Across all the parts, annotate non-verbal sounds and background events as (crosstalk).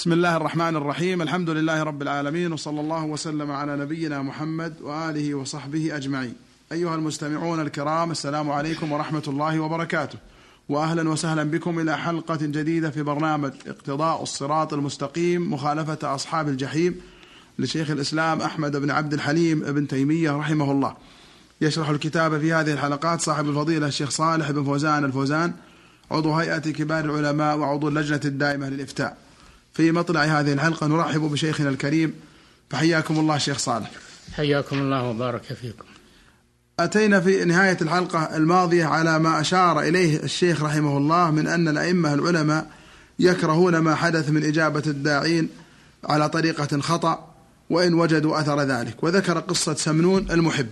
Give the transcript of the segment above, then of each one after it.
بسم الله الرحمن الرحيم الحمد لله رب العالمين وصلى الله وسلم على نبينا محمد واله وصحبه اجمعين. ايها المستمعون الكرام السلام عليكم ورحمه الله وبركاته. واهلا وسهلا بكم إلى حلقه جديده في برنامج اقتضاء الصراط المستقيم مخالفه اصحاب الجحيم لشيخ الاسلام احمد بن عبد الحليم بن تيميه رحمه الله. يشرح الكتاب في هذه الحلقات صاحب الفضيله الشيخ صالح بن فوزان الفوزان عضو هيئه كبار العلماء وعضو اللجنه الدائمه للافتاء. في مطلع هذه الحلقة نرحب بشيخنا الكريم. فحياكم الله شيخ صالح. حياكم الله وبارك فيكم. أتينا في نهاية الحلقة الماضية على ما أشار إليه الشيخ رحمه الله من أن الأئمة العلماء يكرهون ما حدث من إجابة الداعين على طريقة خطأ وإن وجدوا أثر ذلك. وذكر قصة سمنون المحب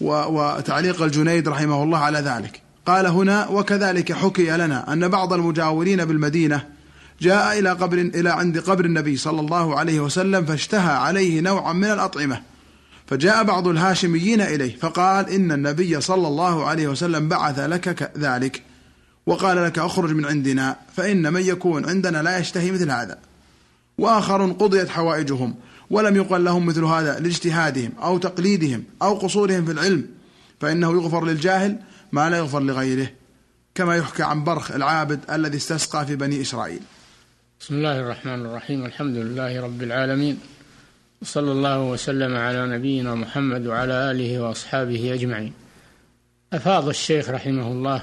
وتعليق الجنيد رحمه الله على ذلك. قال هنا وكذلك حكي لنا أن بعض المجاورين بالمدينة جاء إلى قبر إلى عند قبر النبي صلى الله عليه وسلم فاشتهى عليه نوعا من الأطعمة. فجاء بعض الهاشميين إليه فقال إن النبي صلى الله عليه وسلم بعث لك ذلك وقال لك أخرج من عندنا فإن من يكون عندنا لا يشتهي مثل هذا. وآخر قضيت حوائجهم ولم يقل لهم مثل هذا لاجتهادهم أو تقليدهم أو قصورهم في العلم فإنه يغفر للجاهل ما لا يغفر لغيره كما يحكى عن برخ العابد الذي استسقى في بني إسرائيل. بسم الله الرحمن الرحيم الحمد لله رب العالمين وصلى الله وسلم على نبينا محمد وعلى آله وأصحابه أجمعين. أفاض الشيخ رحمه الله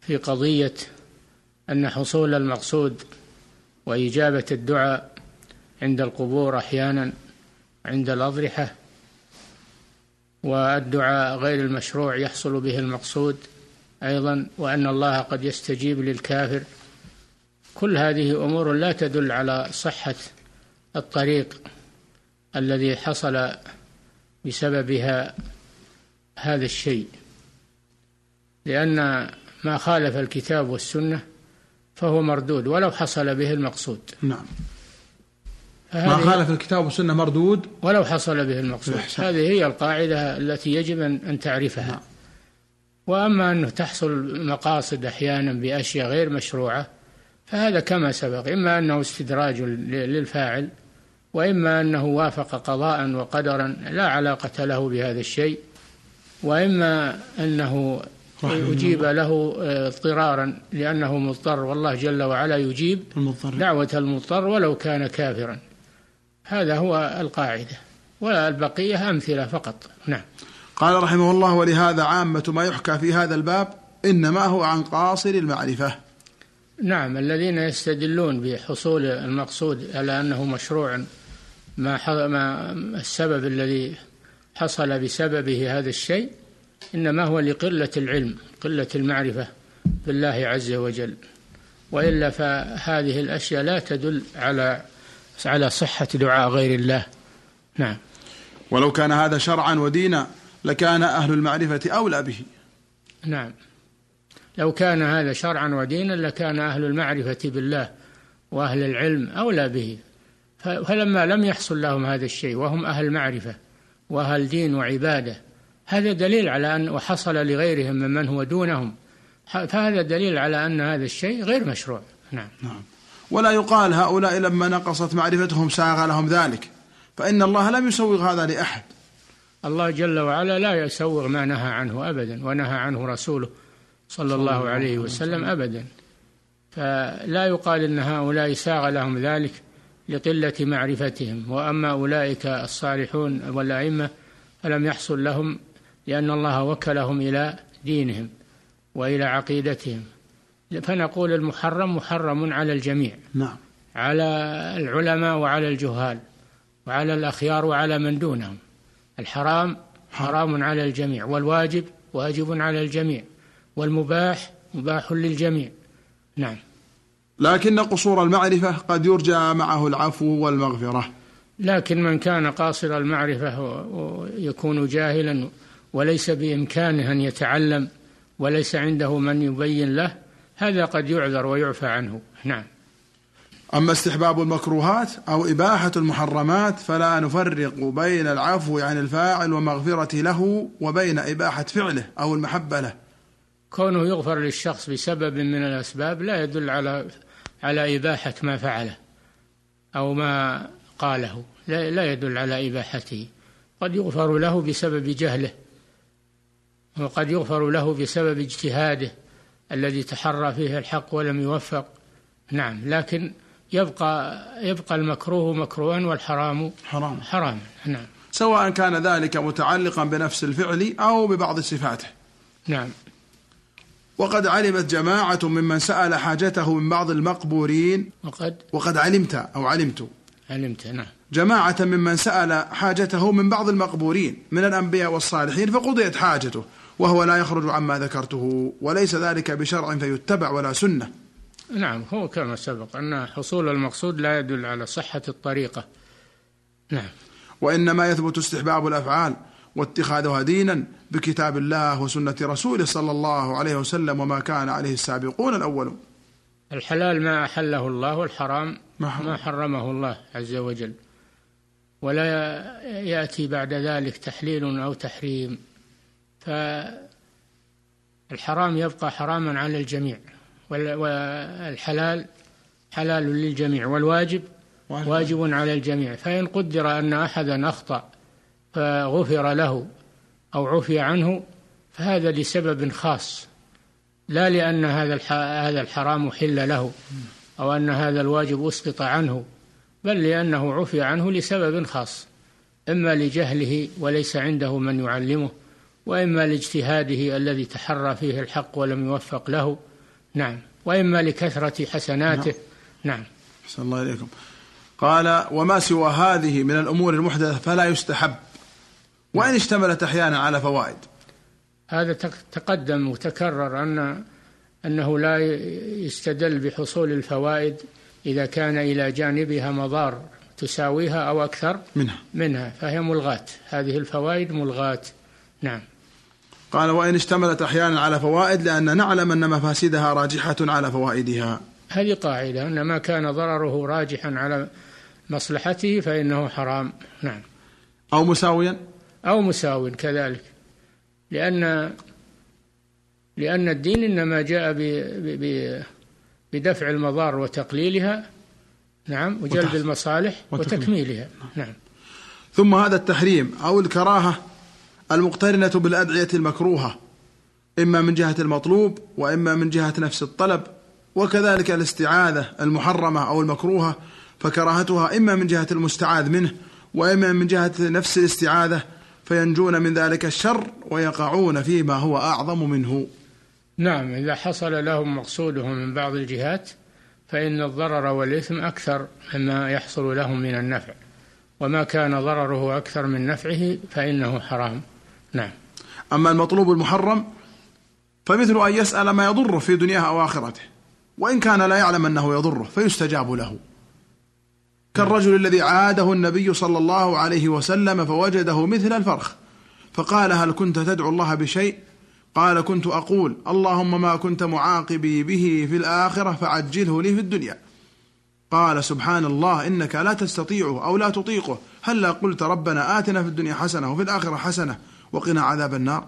في قضية أن حصول المقصود وإجابة الدعاء عند القبور أحيانا عند الأضرحة والدعاء غير المشروع يحصل به المقصود أيضا وأن الله قد يستجيب للكافر كل هذه أمور لا تدل على صحة الطريق الذي حصل بسببها هذا الشيء. لأن ما خالف الكتاب والسنة فهو مردود ولو حصل به المقصود. نعم. ما خالف الكتاب والسنة مردود؟ ولو حصل به المقصود. هذه هي القاعدة التي يجب أن تعرفها. نعم. وأما أنه تحصل مقاصد أحيانا بأشياء غير مشروعة فهذا كما سبق إما أنه استدراج للفاعل وإما أنه وافق قضاء وقدرا لا علاقة له بهذا الشيء وإما أنه يجيب له آه، اضطرارا لأنه مضطر والله جل وعلا يجيب المضطر. دعوة المضطر ولو كان كافرا. هذا هو القاعدة والبقية أمثلة فقط. نعم. قال رحمه الله ولهذا عامة ما يحكى في هذا الباب إنما هو عن قاصر المعرفة. نعم الذين يستدلون بحصول المقصود على أنه مشروع ما ما السبب الذي حصل بسببه هذا الشيء إنما هو لقلة العلم قلة المعرفة بالله عز وجل. وإلا فهذه الأشياء لا تدل على على صحة دعاء غير الله. نعم. ولو كان هذا شرعا ودينا لكان أهل المعرفة أولى به. نعم. لو كان هذا شرعا ودينا لكان أهل المعرفة بالله وأهل العلم أولى به. فلما لم يحصل لهم هذا الشيء وهم أهل معرفة وأهل دين وعبادة هذا دليل على أن وحصل لغيرهم ممن هو دونهم. فهذا دليل على أن هذا الشيء غير مشروع. نعم, نعم. ولا يقال هؤلاء لما نقصت معرفتهم ساغ لهم ذلك. فإن الله لم يسوغ هذا لأحد. الله جل وعلا لا يسوغ ما نهى عنه أبدا ونهى عنه رسوله. صلى الله عليه وسلم أبدا. فلا يقال إن هؤلاء ساغ لهم ذلك لقلة معرفتهم. وأما أولئك الصالحون والأئمة فلم يحصل لهم لأن الله وكلهم إلى دينهم وإلى عقيدتهم. فنقول المحرم محرم على الجميع نعم. على العلماء وعلى الجهال وعلى الأخيار وعلى من دونهم. الحرام حرام على الجميع والواجب واجب على الجميع. والمباح مباح للجميع. نعم. لكن قصور المعرفة قد يرجى معه العفو والمغفرة. لكن من كان قاصر المعرفة ويكون جاهلا وليس بإمكانه أن يتعلم وليس عنده من يبين له هذا قد يعذر ويعفى عنه. نعم. أما استحباب المكروهات أو إباحة المحرمات فلا نفرق بين العفو عن الفاعل ومغفرة له وبين إباحة فعله أو المحبة له. كونه يغفر للشخص بسبب من الأسباب لا يدل على على إباحة ما فعله أو ما قاله. لا, لا يدل على إباحته. قد يغفر له بسبب جهله وقد يغفر له بسبب اجتهاده الذي تحرى فيه الحق ولم يوفق. نعم لكن يبقى يبقى المكروه مكروها والحرام حرام. حراما نعم. سواء كان ذلك متعلقا بنفس الفعل أو ببعض صفاته. نعم. وقد علمت جماعة ممن سأل حاجته من بعض المقبورين. وقد وقد علمت أو علمت. علمت نعم. جماعة ممن سأل حاجته من بعض المقبورين من الأنبياء والصالحين فقضيت حاجته وهو لا يخرج عما ذكرته وليس ذلك بشرع فيتبع ولا سنة. نعم هو كما سبق أن حصول المقصود لا يدل على صحة الطريقة. نعم. وإنما يثبت استحباب الأفعال واتخاذها دينا بكتاب الله وسنة رسوله صلى الله عليه وسلم وما كان عليه السابقون الأولون. الحلال ما أحله الله والحرام ما حرم. ما حرمه. الله عز وجل. ولا يأتي بعد ذلك تحليل أو تحريم. فالحرام يبقى حراما على الجميع. وال- والحلال حلال للجميع والواجب واجب على الجميع. فإن قدر أن أحدا أخطأ فغفر له أو عفي عنه فهذا لسبب خاص لا لأن هذا هذا الحرام حل له أو أن هذا الواجب أسقط عنه بل لأنه عفي عنه لسبب خاص إما لجهله وليس عنده من يعلمه وإما لاجتهاده الذي تحرى فيه الحق ولم يوفق له. نعم. وإما لكثرة حسناته. نعم. أحسن الله إليكم. قال وما سوى هذه من الأمور المحدثة فلا يستحب وإن اشتملت أحيانا على فوائد؟ هذا تق- تقدم وتكرر أن أنه لا يستدل بحصول الفوائد إذا كان إلى جانبها مضار تساويها أو أكثر منها. منها فهي ملغاة. هذه الفوائد ملغاة. نعم. قال وإن اشتملت أحيانا على فوائد لأن نعلم أن مفاسدها راجحة على فوائدها. هذه قاعدة. أن ما كان ضرره راجحا على مصلحته فإنه حرام. نعم. أو مساويا؟ أو مساو كذلك لأن لأن الدين إنما جاء ب ب ب بدفع المضار وتقليلها نعم وجلب. المصالح وتكميل. وتكميلها نعم ثم هذا التحريم أو الكراهة المقترنة بالأدعية المكروهة إما من جهة المطلوب وإما من جهة نفس الطلب وكذلك الاستعاذة المحرمة أو المكروهة فكراهتها إما من جهة المستعاذ منه وإما من جهة نفس الاستعاذة فينجون من ذلك الشر ويقعون فيما هو أعظم منه. نعم إذا حصل لهم مقصودهم من بعض الجهات فإن الضرر والإثم أكثر مما يحصل لهم من النفع وما كان ضرره أكثر من نفعه فإنه حرام. نعم. أما المطلوب المحرم فمثل أن يسأل ما يضره في دنياه أو آخرته وإن كان لا يعلم أنه يضره فيستجاب له. كالرجل الذي عاده النبي صلى الله عليه وسلم فوجده مثل الفرخ فقال هل كنت تدعو الله بشيء؟ قال كنت أقول اللهم ما كنت معاقبي به في الآخرة فعجله لي في الدنيا. قال سبحان الله إنك لا تستطيعه أو لا تطيقه. هلا قلت ربنا آتنا في الدنيا حسنة وفي الآخرة حسنة وقنا عذاب النار؟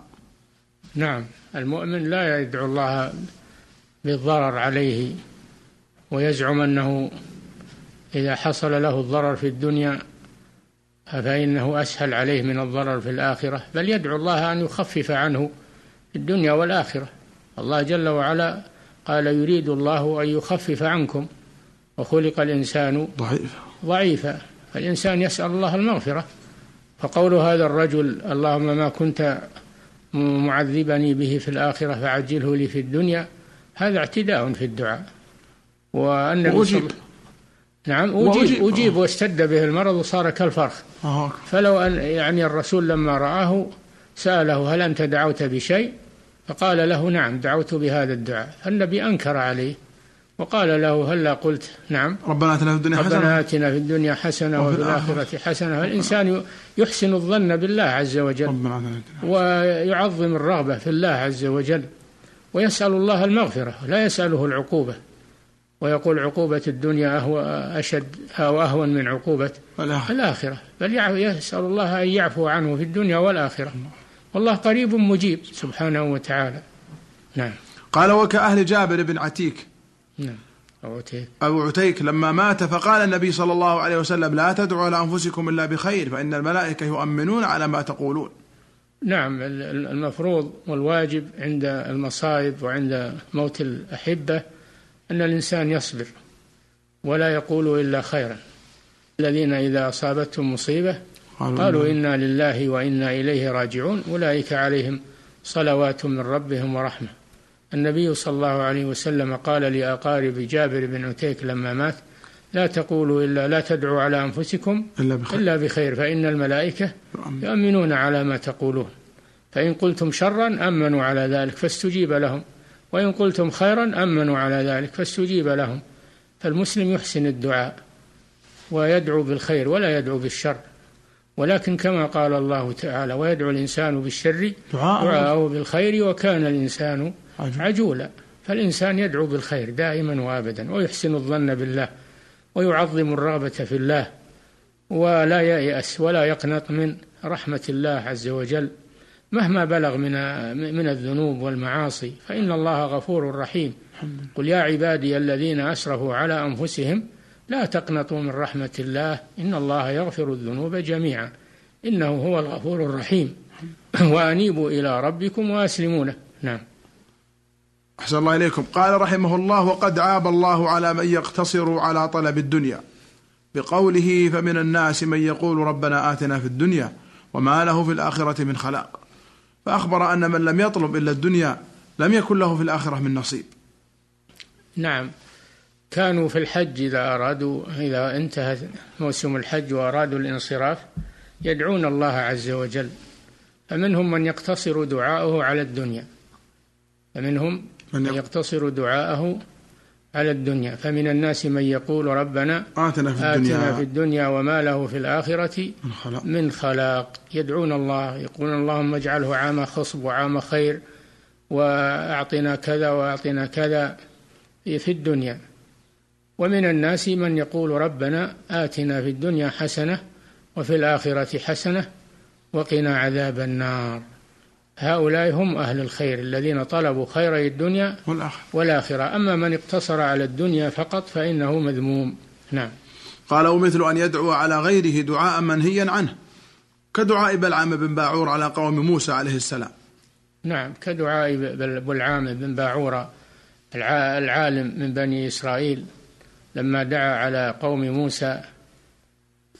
نعم المؤمن لا يدعو الله بالضرر عليه ويزعم أنه إذا حصل له الضرر في الدنيا فإنه أسهل عليه من الضرر في الآخرة. بل يدعو الله أن يخفف عنه في الدنيا والآخرة. الله جل وعلا قال يريد الله أن يخفف عنكم. وخلق الإنسان ضعيف ضعيفا. فالإنسان يسأل الله المغفرة. فقول هذا الرجل اللهم ما كنت معذبني به في الآخرة فعجله لي في الدنيا هذا اعتداء في الدعاء. والنبي وأجيب. صلى- نعم وأجيب. أجيب أجيب واشتد به المرض وصار كالفرخ. أكبر. فلو أن يعني الرسول لما رآه سأله هل أنت دعوت بشيء؟ فقال له نعم دعوت بهذا الدعاء. فالنبي أنكر عليه وقال له هلا قلت نعم. ربنا آتنا في الدنيا حسنة ربنا آتنا في الدنيا حسنة وفي الآخرة. حسنة. فالإنسان يحسن الظن بالله عز وجل آتنا ويعظم الرغبة في الله عز وجل ويسأل الله المغفرة لا يسأله العقوبة. ويقول عقوبة الدنيا أهو أشد أو أهون من عقوبة والآخرة. الآخرة. بل يسأل الله أن يعفو عنه في الدنيا والآخرة. والله قريب مجيب سبحانه وتعالى. نعم. قال وكأهل جابر بن عتيك. نعم. أبو عتيك. أبو عتيك لما مات فقال النبي صلى الله عليه وسلم لا تدعوا على أنفسكم إلا بخير فإن الملائكة يؤمنون على ما تقولون. نعم. المفروض والواجب عند المصائب وعند موت الأحبة أن الإنسان يصبر ولا يقول إلا خيرا. الذين إذا أصابتهم مصيبة قالوا إنا لله وإنا إليه راجعون. أولئك عليهم صلوات من ربهم ورحمة. النبي صلى الله عليه وسلم قال لأقارب جابر بن عتيك لما مات لا تقولوا إلا لا تدعوا على أنفسكم إلا بخير, إلا بخير فإن الملائكة يؤمنون على ما تقولون. فإن قلتم شرا أمنوا على ذلك فاستجيب لهم. وإن قلتم خيرا أمنوا على ذلك فاستجيب لهم. فالمسلم يحسن الدعاء ويدعو بالخير ولا يدعو بالشر. ولكن كما قال الله تعالى ويدعو الإنسان بالشر دعاءه بالخير وكان الإنسان عجولا. فالإنسان يدعو بالخير دائما وأبدا ويحسن الظن بالله ويعظم الرغبة في الله ولا ييأس ولا يقنط من رحمة الله عز وجل. مهما بلغ من من الذنوب والمعاصي فإن الله غفور رحيم. قل يا عبادي الذين أسرفوا على أنفسهم لا تقنطوا من رحمة الله إن الله يغفر الذنوب جميعا. إنه هو الغفور الرحيم. (clears throat) وأنيبوا إلى ربكم وأسلموا له نعم. أحسن الله إليكم. قال رحمه الله وقد عاب الله على من يقتصر على طلب الدنيا. بقوله فمن الناس من يقول ربنا آتنا في الدنيا وما له في الآخرة من خلاق. فأخبر أن من لم يطلب إلا الدنيا لم يكن له في الآخرة من نصيب. نعم. كانوا في الحج إذا أرادوا إذا انتهى موسم الحج وأرادوا الانصراف يدعون الله عز وجل. فمنهم من يقتصر دعاءه على الدنيا. فمنهم من يقتصر دعاءه على الدنيا. فمن الناس من يقول ربنا آتنا في الدنيا, آتنا في الدنيا وما له في الآخرة من خلاق, من خلاق. يدعون الله يقولون اللهم اجعله عام خصب وعام خير وأعطنا كذا وأعطنا كذا في الدنيا. ومن الناس من يقول ربنا آتنا في الدنيا حسنة وفي الآخرة حسنة وقنا عذاب النار. هؤلاء هم أهل الخير الذين طلبوا خيري الدنيا والآخرة. أما من اقتصر على الدنيا فقط فإنه مذموم. نعم. قال ومثل أن يدعو على غيره دعاء منهيا عنه كدعاء بلعام بن باعور على قوم موسى عليه السلام. نعم كدعاء بلعام بن باعور العالم من بني إسرائيل لما دعا على قوم موسى.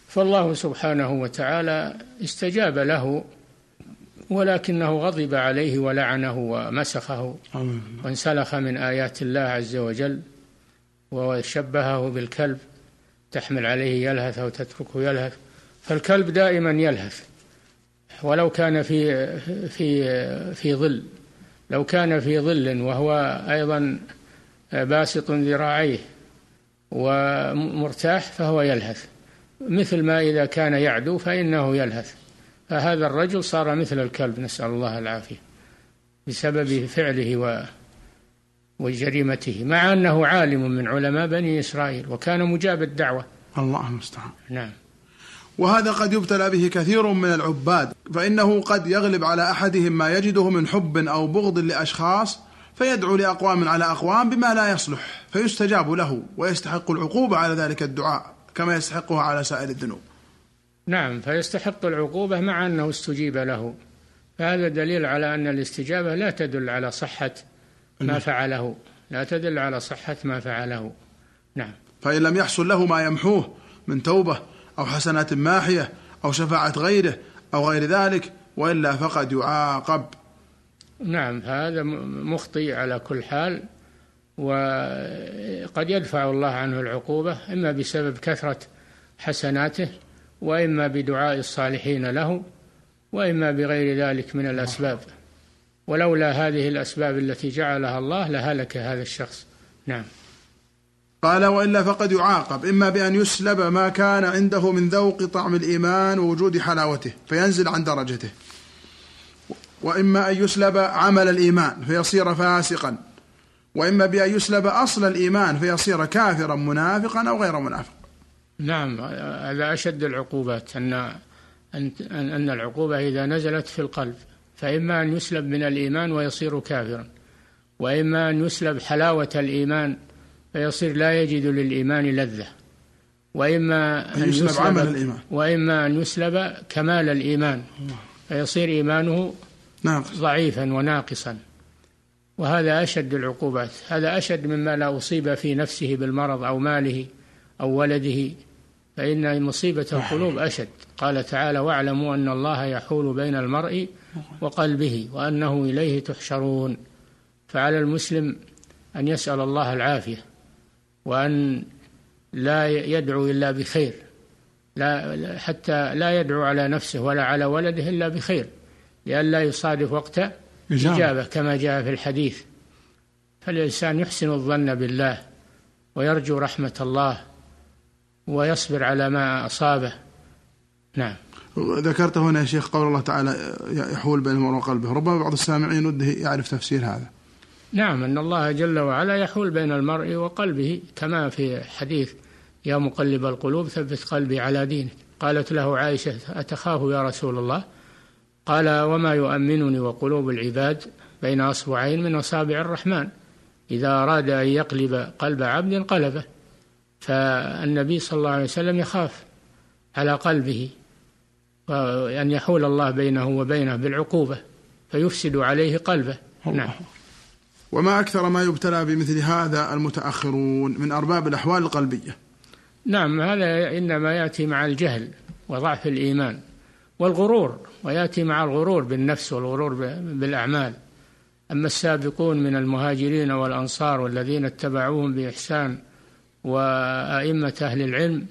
فالله سبحانه وتعالى استجاب له ولكنه غضب عليه ولعنه ومسخه وانسلخ من آيات الله عز وجل وشبهه بالكلب تحمل عليه يلهث أو تتركه يلهث. فالكلب دائما يلهث. ولو كان في في في ظل لو كان في ظل وهو أيضا باسط ذراعيه ومرتاح فهو يلهث. مثل ما إذا كان يعدو فإنه يلهث. فهذا الرجل صار مثل الكلب نسأل الله العافية بسبب فعله و وجريمته مع أنه عالم من علماء بني إسرائيل وكان مجاب الدعوة. الله المستعان. نعم. وهذا قد يبتلى به كثير من العباد فإنه قد يغلب على أحدهم ما يجده من حب أو بغض لأشخاص فيدعو لأقوام على أقوام بما لا يصلح فيستجاب له ويستحق العقوبة على ذلك الدعاء كما يستحقها على سائر الذنوب. نعم فيستحق العقوبة مع أنه استجيب له. فهذا دليل على أن الاستجابة لا تدل على صحة ما فعله. لا تدل على صحة ما فعله. نعم. فإن لم يحصل له ما يمحوه من توبة أو حسنات ماحية أو شفاعة غيره أو غير ذلك وإلا فقد يعاقب. نعم هذا مخطئ على كل حال وقد يدفع الله عنه العقوبة إما بسبب كثرة حسناته وإما بدعاء الصالحين له وإما بغير ذلك من الأسباب. ولولا هذه الأسباب التي جعلها الله لهلك هذا الشخص. نعم. قال وإلا فقد يعاقب. إما بأن يسلب ما كان عنده من ذوق طعم الإيمان ووجود حلاوته فينزل عن درجته. وإما أن يسلب عمل الإيمان فيصير فاسقا. وإما بأن يسلب أصل الإيمان فيصير كافرا منافقا أو غير منافق. نعم هذا أشد العقوبات أن أن أن العقوبة إذا نزلت في القلب فإما أن يسلب من الإيمان ويصير كافرا وإما أن يسلب حلاوة الإيمان فيصير لا يجد للإيمان لذة وإما أن يسلب عمل الإيمان. وإما أن يسلب كمال الإيمان فيصير إيمانه ناقص. ضعيفا وناقصا. وهذا أشد العقوبات هذا أشد مما لا أصيب في نفسه بالمرض أو ماله أو ولده. فإن مصيبة القلوب أشد. قال تعالى واعلموا أن الله يحول بين المرء وقلبه وأنه إليه تحشرون. فعلى المسلم أن يسأل الله العافية وأن لا يدعو إلا بخير. لا حتى لا يدعو على نفسه ولا على ولده إلا بخير. لئلا يصادف وقت إجابة كما جاء في الحديث. فالإنسان يحسن الظن بالله ويرجو رحمة الله ويصبر على ما أصابه. نعم. ذكرت هنا يا شيخ قول الله تعالى يحول بين المرء وقلبه ربما بعض السامعين وده يعرف تفسير هذا. نعم أن الله جل وعلا يحول بين المرء وقلبه كما في حديث يا مقلب القلوب ثبت قلبي على دينك. قالت له عائشة أتخاف يا رسول الله؟ قال وما يؤمنني وقلوب العباد بين أصبعين من أصابع الرحمن. إذا أراد أن يقلب قلب عبد قلبه فالنبي صلى الله عليه وسلم يخاف على قلبه وأن يحول الله بينه وبينه بالعقوبة فيفسد عليه قلبه. نعم. وما أكثر ما يبتلى بمثل هذا المتأخرون من أرباب الأحوال القلبية. نعم هذا إنما يأتي مع الجهل وضعف الإيمان والغرور ويأتي مع الغرور بالنفس والغرور بالأعمال. أما السابقون من المهاجرين والأنصار والذين اتبعوهم بإحسان وأئمة أهل العلم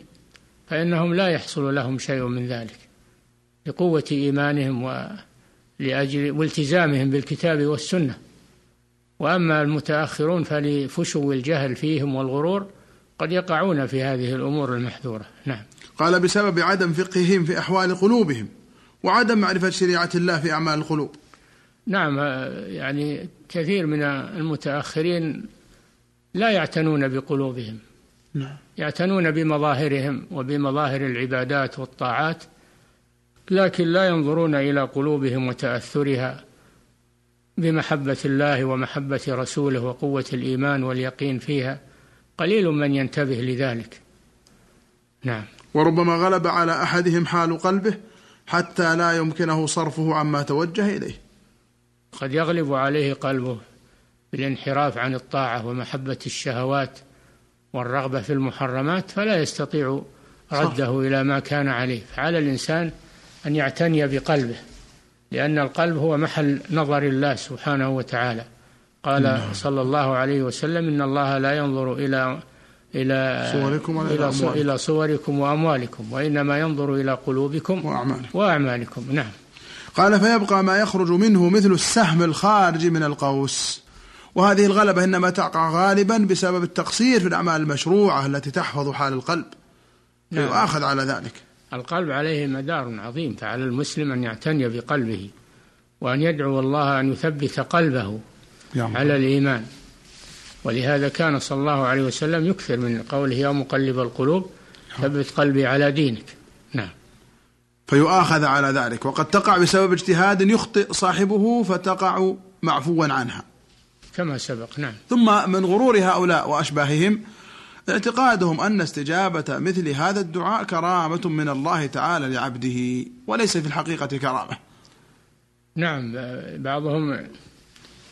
فإنهم لا يحصل لهم شيء من ذلك لقوة إيمانهم ولأجل والتزامهم بالكتاب والسنة. وأما المتأخرون فلفشو الجهل فيهم والغرور قد يقعون في هذه الأمور المحذورة. نعم. قال بسبب عدم فقههم في أحوال قلوبهم وعدم معرفة شريعة الله في أعمال القلوب. نعم يعني كثير من المتأخرين لا يعتنون بقلوبهم. يعتنون بمظاهرهم وبمظاهر العبادات والطاعات لكن لا ينظرون إلى قلوبهم وتأثرها بمحبة الله ومحبة رسوله وقوة الإيمان واليقين فيها. قليل من ينتبه لذلك. نعم. وربما غلب على أحدهم حال قلبه حتى لا يمكنه صرفه عما توجه إليه. قد يغلب عليه قلبه بالانحراف عن الطاعة ومحبة الشهوات والرغبة في المحرمات فلا يستطيع رده إلى ما كان عليه. فعلى الإنسان أن يعتني بقلبه لأن القلب هو محل نظر الله سبحانه وتعالى. قال نعم. صلى الله عليه وسلم إن الله لا ينظر إلى إلى صوركم إلى, إلى صوركم وأموالكم وإنما ينظر إلى قلوبكم وأعمالكم. وأعمالكم. نعم. قال فيبقى ما يخرج منه مثل السهم الخارج من القوس. وهذه الغلبة إنما تقع غالبا بسبب التقصير في الأعمال المشروعة التي تحفظ حال القلب. نعم. فيؤاخذ على ذلك. القلب عليه مدار عظيم فعلى المسلم أن يعتني بقلبه وأن يدعو الله أن يثبت قلبه على الإيمان. ولهذا كان صلى الله عليه وسلم يكثر من قوله يا مقلب القلوب ثبت قلبي على دينك. نعم. فيؤاخذ على ذلك. وقد تقع بسبب اجتهاد يخطئ صاحبه فتقع معفوا عنها. كما سبق. نعم. ثم من غرور هؤلاء وأشباههم اعتقادهم أن استجابة مثل هذا الدعاء كرامة من الله تعالى لعبده وليس في الحقيقة كرامة. نعم بعضهم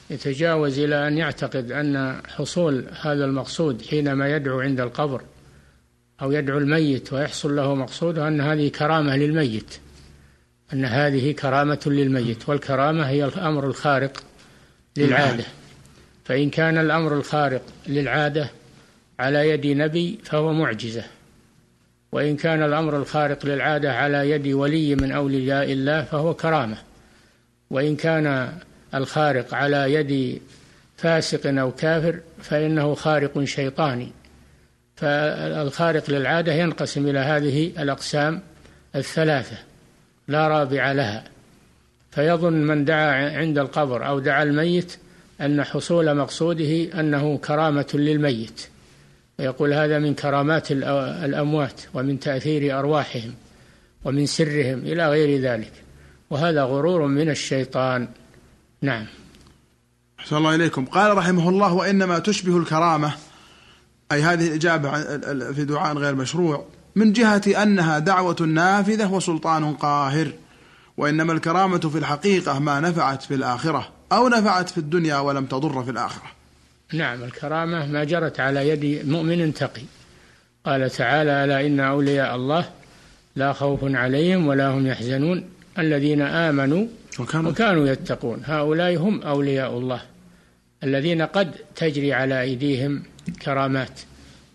يتجاوز إلى أن يعتقد أن حصول هذا المقصود حينما يدعو عند القبر أو يدعو الميت ويحصل له مقصوده أن هذه كرامة للميت أن هذه كرامة للميت والكرامة هي الأمر الخارق للعادة فإن كان الأمر الخارق للعادة على يد نبي فهو معجزة. وإن كان الأمر الخارق للعادة على يد ولي من أولياء الله فهو كرامة. وإن كان الخارق على يد فاسق أو كافر فإنه خارق شيطاني. فالخارق للعادة ينقسم إلى هذه الأقسام الثلاثة لا رابع لها. فيظن من دعا عند القبر أو دعا الميت أن حصول مقصوده أنه كرامة للميت. ويقول هذا من كرامات الأموات ومن تأثير أرواحهم ومن سرهم إلى غير ذلك. وهذا غرور من الشيطان. نعم. أحسن الله إليكم. قال رحمه الله وإنما تشبه الكرامة أي هذه الإجابة في دعاء غير مشروع من جهة أنها دعوة نافذة وسلطان قاهر وإنما الكرامة في الحقيقة ما نفعت في الآخرة. أو نفعت في الدنيا ولم تضر في الآخرة. نعم الكرامة ما جرت على يد مؤمن تقي. قال تعالى ألا إن أولياء الله لا خوف عليهم ولا هم يحزنون الذين آمنوا وكانوا, وكانوا يتقون. هؤلاء هم أولياء الله الذين قد تجري على أيديهم كرامات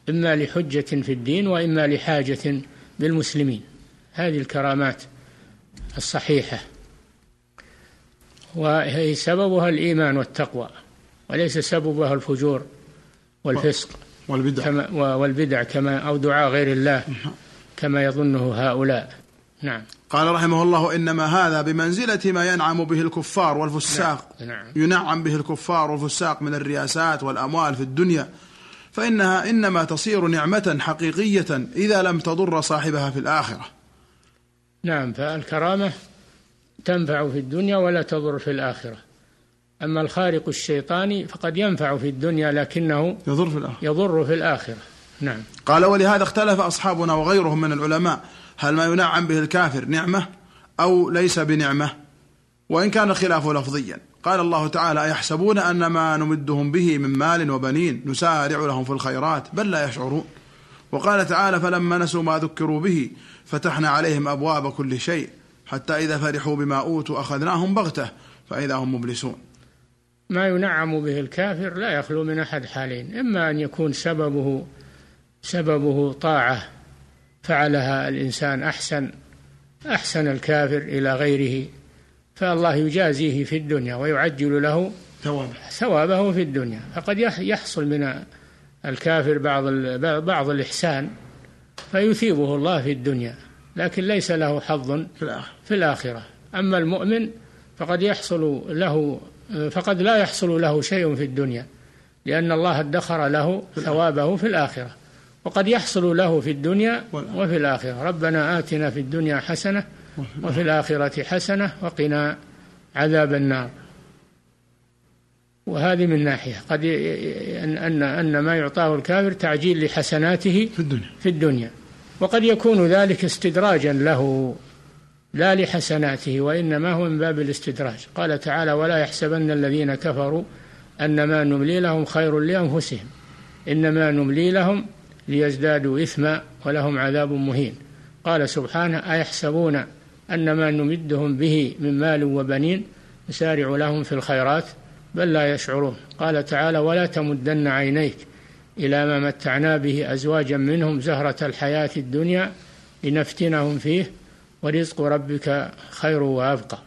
إما لحجة في الدين وإما لحاجة بالمسلمين. هذه الكرامات الصحيحة. وهي سببها الإيمان والتقوى وليس سببها الفجور والفسق. والبدع. كما والبدع كما أو دعاء غير الله كما يظنه هؤلاء. نعم. قال رحمه الله إنما هذا بمنزلة ما ينعم به الكفار والفساق. نعم. نعم. ينعم به الكفار والفساق من الرياسات والأموال في الدنيا. فإنها إنما تصير نعمة حقيقية إذا لم تضر صاحبها في الآخرة. نعم فالكرامة تنفع في الدنيا ولا تضر في الآخرة. أما الخارق الشيطاني فقد ينفع في الدنيا لكنه يضر في الآخرة. يضر في الآخرة. نعم. قال ولهذا اختلف أصحابنا وغيرهم من العلماء هل ما ينعم به الكافر نعمة أو ليس بنعمة؟ وإن كان الخلاف لفظيا. قال الله تعالى أيحسبون أن ما نمدهم به من مال وبنين نسارع لهم في الخيرات بل لا يشعرون. وقال تعالى فلما نسوا ما ذكروا به فتحنا عليهم أبواب كل شيء. حتى إذا فرحوا بما أوتوا أخذناهم بغتة فإذا هم مبلسون. ما ينعم به الكافر لا يخلو من أحد حالين إما أن يكون سببه سببه طاعة فعلها الإنسان أحسن أحسن الكافر إلى غيره فالله يجازيه في الدنيا ويعجل له ثوابه. في الدنيا. فقد يحصل من الكافر بعض بعض الإحسان فيثيبه الله في الدنيا. لكن ليس له حظ في الآخرة. أما المؤمن فقد يحصل له فقد لا يحصل له شيء في الدنيا لأن الله ادخر له ثوابه في الآخرة. وقد يحصل له في الدنيا وفي الآخرة. ربنا آتنا في الدنيا حسنة وفي الآخرة حسنة وقنا عذاب النار. وهذه من ناحية. قد أن أن أن ما يعطاه الكافر تعجيل لحسناته في الدنيا. في الدنيا. وقد يكون ذلك استدراجا له لا لحسناته وإنما هو من باب الاستدراج. قال تعالى ولا يحسبن الذين كفروا أن ما نملي لهم خير لأنفسهم إنما نملي لهم ليزدادوا إثما ولهم عذاب مهين. قال سبحانه أيحسبون أن ما نمدهم به من مال وبنين؟ نسارع لهم في الخيرات بل لا يشعرون. قال تعالى ولا تمدن عينيك إلى ما متعنا به أزواجا منهم زهرة الحياة الدنيا لنفتنهم فيه ورزق ربك خير وأبقى.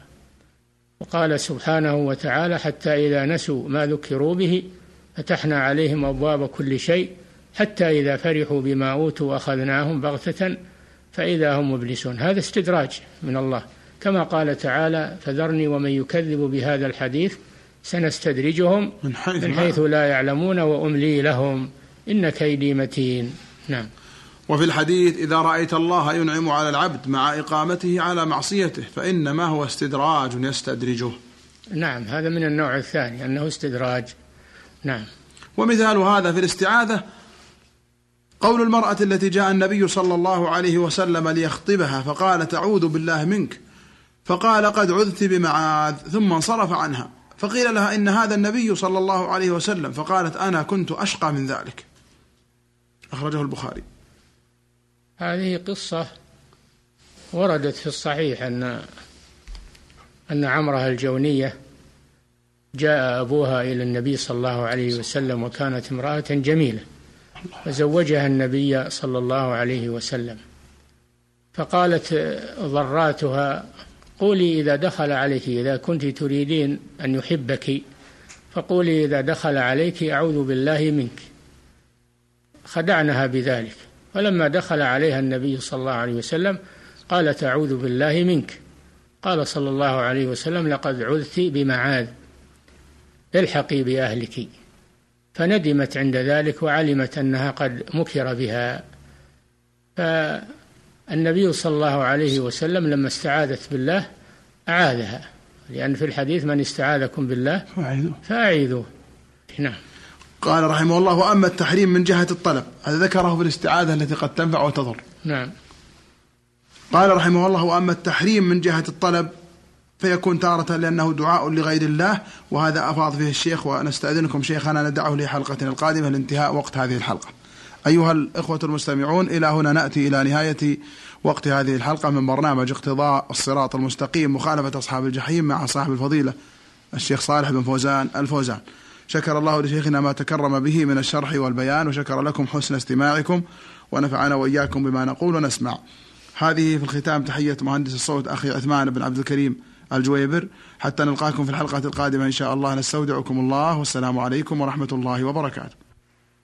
وقال سبحانه وتعالى حتى إذا نسوا ما ذكروا به فتحنا عليهم أبواب كل شيء حتى إذا فرحوا بما أوتوا أخذناهم بغتة فإذا هم مبلسون. هذا استدراج من الله. كما قال تعالى فذرني ومن يكذب بهذا الحديث سنستدرجهم من حيث, من حيث لا يعلمون وأملي لهم. إن كيدي متين. نعم. وفي الحديث إذا رأيت الله ينعم على العبد مع إقامته على معصيته فإنما هو استدراج يستدرجه. نعم هذا من النوع الثاني أنه استدراج. نعم. ومثال هذا في الاستعاذة قول المرأة التي جاء النبي صلى الله عليه وسلم ليخطبها فقالت أعوذ بالله منك. فقال قد عذت بمعاذ. ثم انصرف عنها فقيل لها إن هذا النبي صلى الله عليه وسلم. فقالت أنا كنت أشقى من ذلك. أخرجه البخاري. هذه قصة وردت في الصحيح أن أن عمرها الجونية جاء أبوها إلى النبي صلى الله عليه وسلم وكانت امرأة جميلة. فزوجها النبي صلى الله عليه وسلم. فقالت ضراتها قولي إذا دخل عليك إذا كنت تريدين أن يحبك فقولي إذا دخل عليك أعوذ بالله منك. خدعنها بذلك. فلما دخل عليها النبي صلى الله عليه وسلم قالت أعوذ بالله منك. قال صلى الله عليه وسلم لقد عذت بمعاذ الحقي بأهلك. فندمت عند ذلك وعلمت أنها قد مكر بها. فالنبي صلى الله عليه وسلم لما استعاذت بالله أعاذها لأن في الحديث من استعاذكم بالله فأعيذوه. نعم. قال رحمه الله وأما التحريم من جهة الطلب هذا ذكره في الاستعاذة التي قد تنفع وتضر. نعم. قال رحمه الله وأما التحريم من جهة الطلب فيكون تارة لأنه دعاء لغير الله وهذا أفاض فيه الشيخ ونستأذنكم شيخنا ندعه لحلقتنا القادمة لانتهاء وقت هذه الحلقة. أيها الإخوة المستمعون إلى هنا نأتي إلى نهاية وقت هذه الحلقة من برنامج اقتضاء الصراط المستقيم مخالفة أصحاب الجحيم مع صاحب الفضيلة الشيخ صالح بن فوزان الفوزان. شكر الله لشيخنا ما تكرم به من الشرح والبيان وشكر لكم حسن استماعكم ونفعنا وإياكم بما نقول ونسمع. هذه في الختام تحية مهندس الصوت أخي عثمان بن عبد الكريم الجويبر. حتى نلقاكم في الحلقة القادمة إن شاء الله. نستودعكم الله. والسلام عليكم ورحمة الله وبركاته.